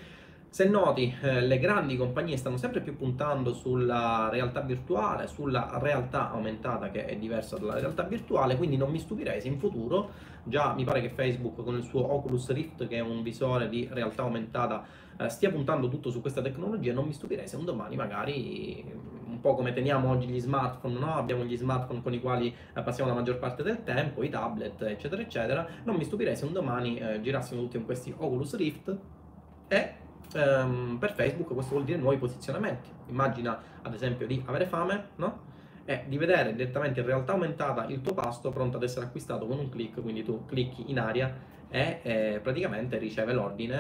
Se noti, eh, le grandi compagnie stanno sempre più puntando sulla realtà virtuale, sulla realtà aumentata che è diversa dalla realtà virtuale, quindi non mi stupirei se in futuro, già mi pare che Facebook con il suo Oculus Rift, che è un visore di realtà aumentata, eh, stia puntando tutto su questa tecnologia, non mi stupirei se un domani magari un po' come teniamo oggi gli smartphone, no? abbiamo gli smartphone con i quali eh, passiamo la maggior parte del tempo, i tablet, eccetera, eccetera, non mi stupirei se un domani eh, girassimo tutti con questi Oculus Rift e ehm, per Facebook questo vuol dire nuovi posizionamenti. Immagina ad esempio di avere fame, no? E di vedere direttamente in realtà aumentata il tuo pasto pronto ad essere acquistato con un click, quindi tu clicchi in aria e eh, praticamente riceve l'ordine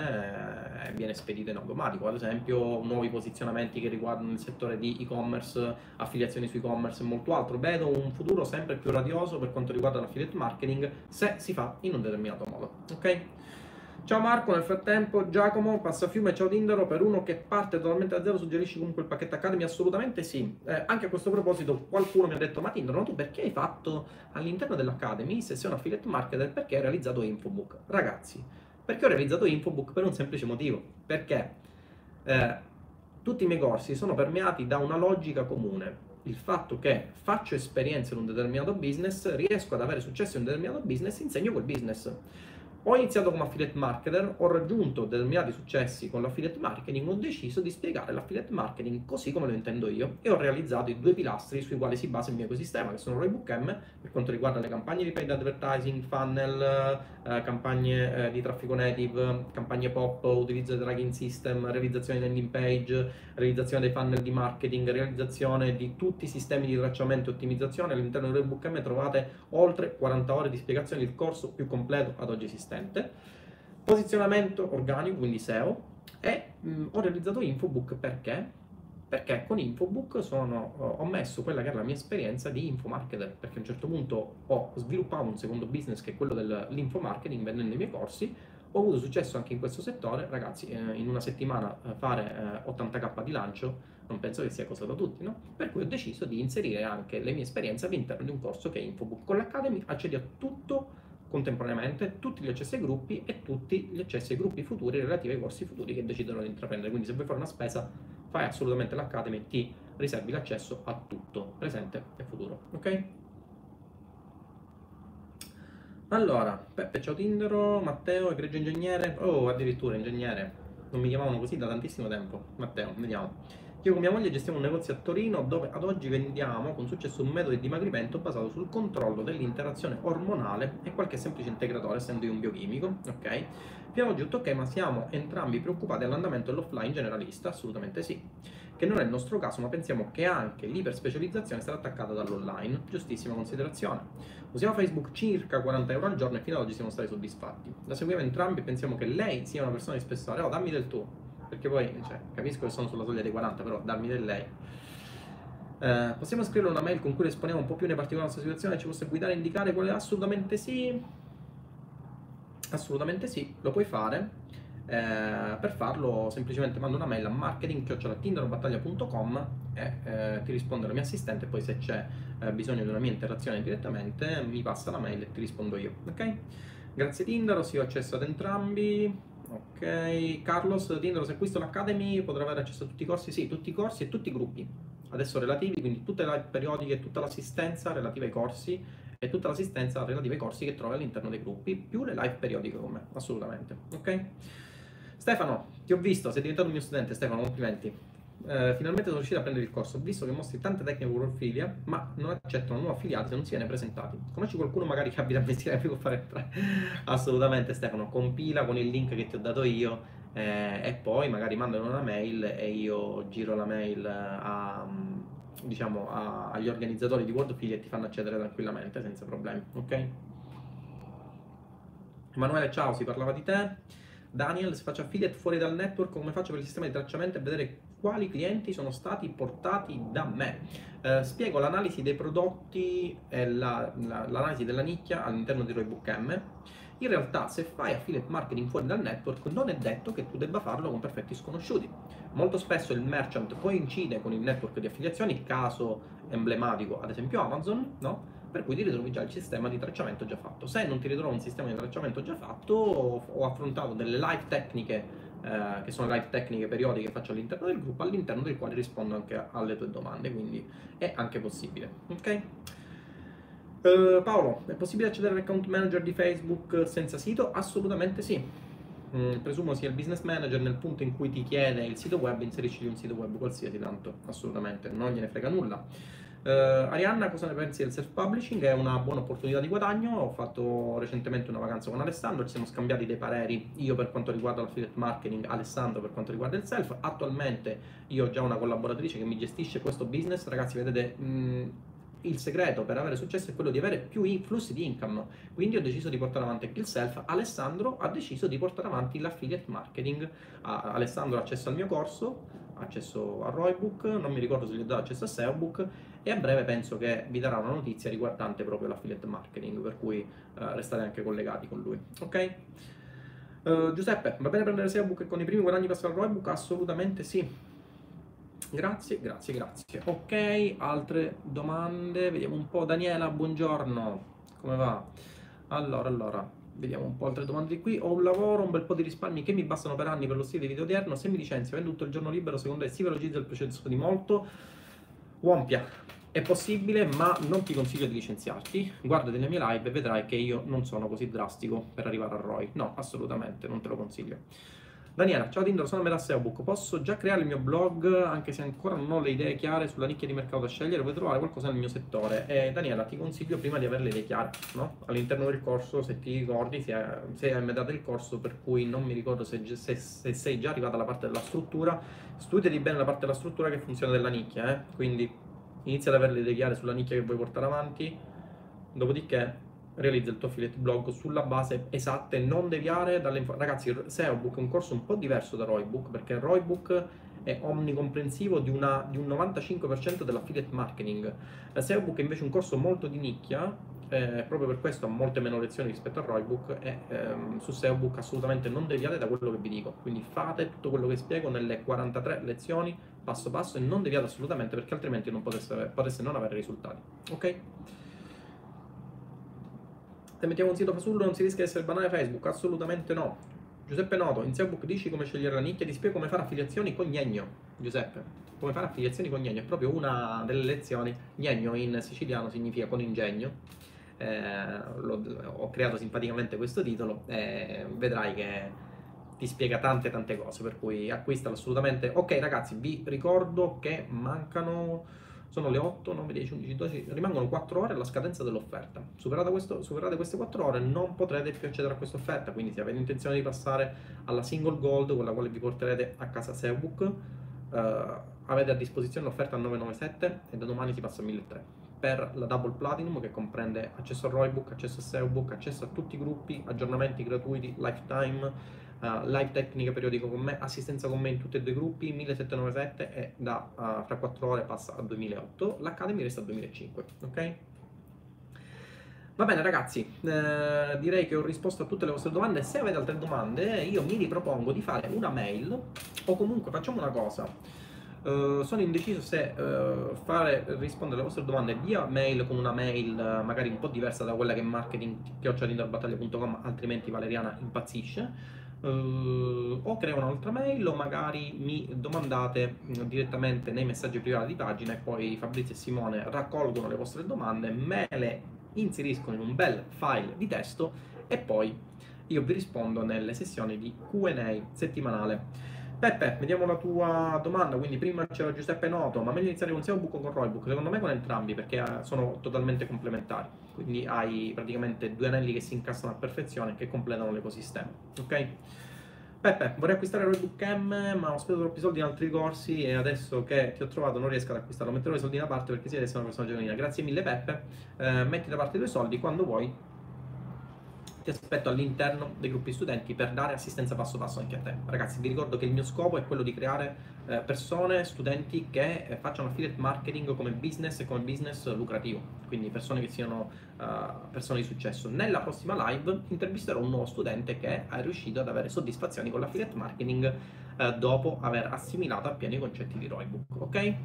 eh, e viene spedito in automatico. Ad esempio, nuovi posizionamenti che riguardano il settore di e-commerce, affiliazioni su e-commerce e molto altro. Vedo un futuro sempre più radioso per quanto riguarda l'affiliate marketing se si fa in un determinato modo. Ok? Ciao Marco, nel frattempo Giacomo, Passafiume, ciao Tindaro, per uno che parte totalmente da zero suggerisci comunque il pacchetto Academy? Assolutamente sì. Eh, anche a questo proposito qualcuno mi ha detto, ma Tindaro, tu perché hai fatto all'interno dell'Academy, se sei un affiliate marketer, perché hai realizzato Infobook? Ragazzi, perché ho realizzato Infobook per un semplice motivo, perché eh, tutti i miei corsi sono permeati da una logica comune, il fatto che faccio esperienza in un determinato business, riesco ad avere successo in un determinato business, insegno quel business. Ho iniziato come affiliate marketer, ho raggiunto determinati successi con l'affiliate marketing, ho deciso di spiegare l'affiliate marketing così come lo intendo io e ho realizzato i due pilastri sui quali si basa il mio ecosistema, che sono Roybook M per quanto riguarda le campagne di paid advertising, funnel, eh, campagne eh, di traffico native, campagne pop, utilizzo del tracking system, realizzazione di landing page, realizzazione dei funnel di marketing, realizzazione di tutti i sistemi di tracciamento e ottimizzazione. All'interno di Roybook M trovate oltre 40 ore di spiegazione, il corso più completo ad oggi esistente consistente, posizionamento organico, quindi SEO, e mh, ho realizzato Infobook perché? Perché con Infobook sono, ho messo quella che era la mia esperienza di infomarketer, perché a un certo punto ho sviluppato un secondo business che è quello dell'infomarketing vendendo i miei corsi, ho avuto successo anche in questo settore, ragazzi, eh, in una settimana eh, fare eh, 80k di lancio non penso che sia cosa da tutti, no? Per cui ho deciso di inserire anche le mie esperienze all'interno di un corso che è Infobook. Con l'Academy accedi a tutto contemporaneamente tutti gli accessi ai gruppi e tutti gli accessi ai gruppi futuri relativi ai corsi futuri che decidono di intraprendere. Quindi se vuoi fare una spesa, fai assolutamente l'Academy, ti riservi l'accesso a tutto, presente e futuro. Ok? Allora, Peppe, ciao Tindero, Matteo, egregio ingegnere, oh addirittura ingegnere, non mi chiamavano così da tantissimo tempo. Matteo, vediamo. Io con mia moglie gestiamo un negozio a Torino dove ad oggi vendiamo con successo un metodo di dimagrimento basato sul controllo dell'interazione ormonale e qualche semplice integratore, essendo io un biochimico, ok? Fino ad oggi tutto ok, ma siamo entrambi preoccupati all'andamento dell'offline generalista? Assolutamente sì. Che non è il nostro caso, ma pensiamo che anche l'iperspecializzazione sarà attaccata dall'online. Giustissima considerazione. Usiamo Facebook circa 40 euro al giorno e fino ad oggi siamo stati soddisfatti. La seguiamo entrambi e pensiamo che lei sia una persona di spessore. Oh, dammi del tuo perché poi cioè, capisco che sono sulla soglia dei 40, però darmi del lei. Eh, possiamo scrivere una mail con cui esponiamo un po' più nei particolari la nostra situazione, ci possa guidare e indicare quale assolutamente sì. Assolutamente sì, lo puoi fare. Eh, per farlo semplicemente mando una mail a marketing.tinderbattaglia.com e eh, ti risponde la mia assistente poi se c'è eh, bisogno di una mia interazione direttamente mi passa la mail e ti rispondo io ok grazie Tinder sì ho accesso ad entrambi Ok, Carlos Tindaro, se acquisto l'Academy potrà avere accesso a tutti i corsi? Sì, tutti i corsi e tutti i gruppi, adesso relativi, quindi tutte le periodiche, tutta l'assistenza relativa ai corsi e tutta l'assistenza relativa ai corsi che trovi all'interno dei gruppi, più le live periodiche con me, assolutamente, ok? Stefano, ti ho visto, sei diventato un mio studente, Stefano, complimenti eh, finalmente sono riuscito a prendere il corso, visto che mostri tante tecniche Worldfilia, ma non accettano nuovi affiliati se non si viene presentati. Conosci qualcuno magari che abbia da investire più fare entrare? Assolutamente Stefano, compila con il link che ti ho dato io eh, e poi magari mandano una mail e io giro la mail a, diciamo, a, agli organizzatori di Worldfilia e ti fanno accedere tranquillamente senza problemi, ok? Emanuele, ciao, si parlava di te. Daniel, se faccio affiliate fuori dal network, come faccio per il sistema di tracciamento e vedere quali clienti sono stati portati da me? Eh, spiego l'analisi dei prodotti e la, la, l'analisi della nicchia all'interno di Roybook M. In realtà, se fai affiliate marketing fuori dal network, non è detto che tu debba farlo con perfetti sconosciuti. Molto spesso il merchant coincide con il network di affiliazioni, caso emblematico, ad esempio Amazon, no? per cui ti ritrovi già il sistema di tracciamento già fatto. Se non ti ritrovi un sistema di tracciamento già fatto, ho affrontato delle live tecniche, eh, che sono live tecniche periodiche che faccio all'interno del gruppo, all'interno del quale rispondo anche alle tue domande, quindi è anche possibile. Ok? Uh, Paolo, è possibile accedere all'account manager di Facebook senza sito? Assolutamente sì. Mm, presumo sia il business manager nel punto in cui ti chiede il sito web, inserisci un sito web qualsiasi, tanto assolutamente non gliene frega nulla. Uh, Arianna, cosa ne pensi del self-publishing? È una buona opportunità di guadagno. Ho fatto recentemente una vacanza con Alessandro, ci siamo scambiati dei pareri, io per quanto riguarda l'affiliate marketing, Alessandro per quanto riguarda il self. Attualmente io ho già una collaboratrice che mi gestisce questo business. Ragazzi, vedete, mh, mm, il segreto per avere successo è quello di avere più flussi di income. Quindi ho deciso di portare avanti anche il self. Alessandro ha deciso di portare avanti l'affiliate marketing. Uh, Alessandro ha accesso al mio corso, accesso a Roybook, non mi ricordo se gli ho dato accesso a SEObook e a breve penso che vi darà una notizia riguardante proprio l'affiliate marketing, per cui uh, restate anche collegati con lui. Ok? Uh, Giuseppe, va bene prendere SEObook e con i primi guadagni passare al Roybook? Assolutamente sì. Grazie, grazie, grazie. Ok, altre domande? Vediamo un po'. Daniela, buongiorno. Come va? Allora, allora, vediamo un po' altre domande di qui. Ho un lavoro, un bel po' di risparmi che mi bastano per anni per lo stile di vita odierno. Se mi licenzio, avendo tutto il giorno libero, secondo te si velocizza il processo di molto? Wampia, è possibile, ma non ti consiglio di licenziarti. Guarda delle mie live e vedrai che io non sono così drastico per arrivare a ROI. No, assolutamente, non te lo consiglio. Daniela, ciao Tinder, sono a metà SEObook. Posso già creare il mio blog, anche se ancora non ho le idee chiare sulla nicchia di mercato da scegliere, vuoi trovare qualcosa nel mio settore? E Daniela, ti consiglio prima di avere le idee chiare, no? All'interno del corso, se ti ricordi, sei a metà del corso, per cui non mi ricordo se, se, se sei già arrivata alla parte della struttura, studiati bene la parte della struttura che funziona della nicchia, eh? Quindi inizia ad avere le idee chiare sulla nicchia che vuoi portare avanti, dopodiché realizza il tuo affiliate blog sulla base esatta e non deviare dalle informazioni. Ragazzi, SEObook è un corso un po' diverso da Roybook perché Roybook è omnicomprensivo di, una, di un 95% dell'affiliate marketing. SEObook è invece un corso molto di nicchia, eh, proprio per questo ha molte meno lezioni rispetto a Roybook e ehm, su SEObook assolutamente non deviate da quello che vi dico. Quindi fate tutto quello che spiego nelle 43 lezioni passo passo e non deviate assolutamente perché altrimenti non potesse, potesse non avere risultati. Ok? Se mettiamo un sito fasullo non si rischia di essere banale Facebook? Assolutamente no. Giuseppe Noto, in SEObook dici come scegliere la nicchia, ti spiego come fare affiliazioni con Gnegno. Giuseppe, come fare affiliazioni con Gnegno, è proprio una delle lezioni. Gnegno in siciliano significa con ingegno. Eh, ho creato simpaticamente questo titolo e vedrai che ti spiega tante tante cose, per cui acquistalo assolutamente. Ok ragazzi, vi ricordo che mancano, sono le 8, 9, 10, 11, 12, rimangono 4 ore alla scadenza dell'offerta. Superate, queste 4 ore non potrete più accedere a questa offerta, quindi se avete intenzione di passare alla single gold, con la quale vi porterete a casa Seobook, eh, avete a disposizione l'offerta a 997 e da domani si passa a 1300 per la Double Platinum che comprende accesso a Roybook, accesso a SEObook, accesso a tutti i gruppi, aggiornamenti gratuiti, lifetime, uh, live tecnica periodico con me, assistenza con me in tutti e due i gruppi, 1797 e da uh, fra 4 ore passa a 2008, l'Academy resta a 2005, ok? Va bene ragazzi, eh, direi che ho risposto a tutte le vostre domande, se avete altre domande io mi ripropongo di fare una mail o comunque facciamo una cosa, uh, sono indeciso se uh, fare rispondere alle vostre domande via mail con una mail magari un po' diversa da quella che è marketing.com altrimenti Valeriana impazzisce Uh, o creo un'altra mail o magari mi domandate direttamente nei messaggi privati di pagina e poi Fabrizio e Simone raccolgono le vostre domande, me le inseriscono in un bel file di testo e poi io vi rispondo nelle sessioni di Q&A settimanale. Peppe, vediamo la tua domanda. Quindi prima c'era Giuseppe Noto, ma meglio iniziare con SEObook o con Roybook? Secondo me con entrambi, perché eh, sono totalmente complementari. Quindi hai praticamente due anelli che si incastrano a perfezione e che completano l'ecosistema. Ok? Peppe, vorrei acquistare Roybook M, ma ho speso troppi soldi in altri corsi e adesso che ti ho trovato non riesco ad acquistarlo. Metterò i soldi da parte perché sei adesso una persona genuina. Grazie mille Peppe, eh, metti da parte i tuoi soldi quando vuoi ti aspetto all'interno dei gruppi studenti per dare assistenza passo passo anche a te. Ragazzi, vi ricordo che il mio scopo è quello di creare eh, persone, studenti che eh, facciano affiliate marketing come business e come business lucrativo, quindi persone che siano uh, persone di successo. Nella prossima live intervisterò un nuovo studente che è riuscito ad avere soddisfazioni con l'affiliate marketing dopo aver assimilato appieno i concetti di Roybook, ok?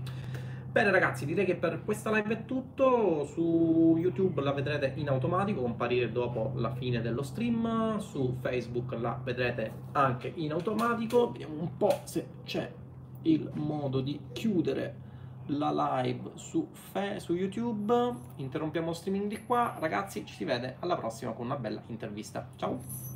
Bene ragazzi, direi che per questa live è tutto, su YouTube la vedrete in automatico comparire dopo la fine dello stream, su Facebook la vedrete anche in automatico, vediamo un po' se c'è il modo di chiudere la live su, su YouTube, interrompiamo lo streaming di qua, ragazzi ci si vede alla prossima con una bella intervista, ciao!